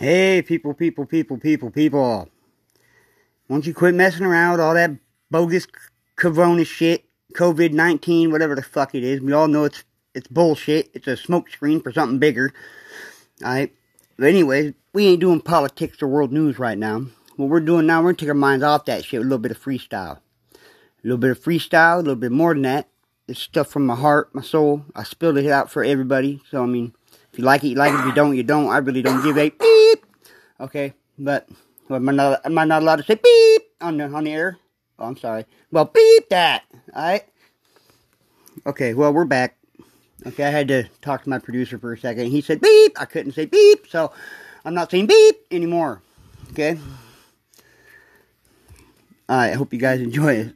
Hey, people, people, people, people, people. Won't you quit messing around with all that bogus corona shit, COVID 19, whatever the fuck it is. We all know it's it's bullshit. It's a smokescreen for something bigger. Alright? But anyways, we ain't doing politics or world news right now. What we're doing now, we're gonna take our minds off that shit with a little bit of freestyle. A little bit of freestyle, a little bit more than that. It's stuff from my heart, my soul. I spilled it out for everybody. So, I mean, if you like it, you like it. If you don't, you don't. I really don't give a beep. Okay? But, well, am, I not, am I not allowed to say beep on the, on the air? Oh, I'm sorry. Well, beep that. Alright? Okay, well, we're back. Okay, I had to talk to my producer for a second. He said beep. I couldn't say beep, so I'm not saying beep anymore. Okay? Alright, I hope you guys enjoy it.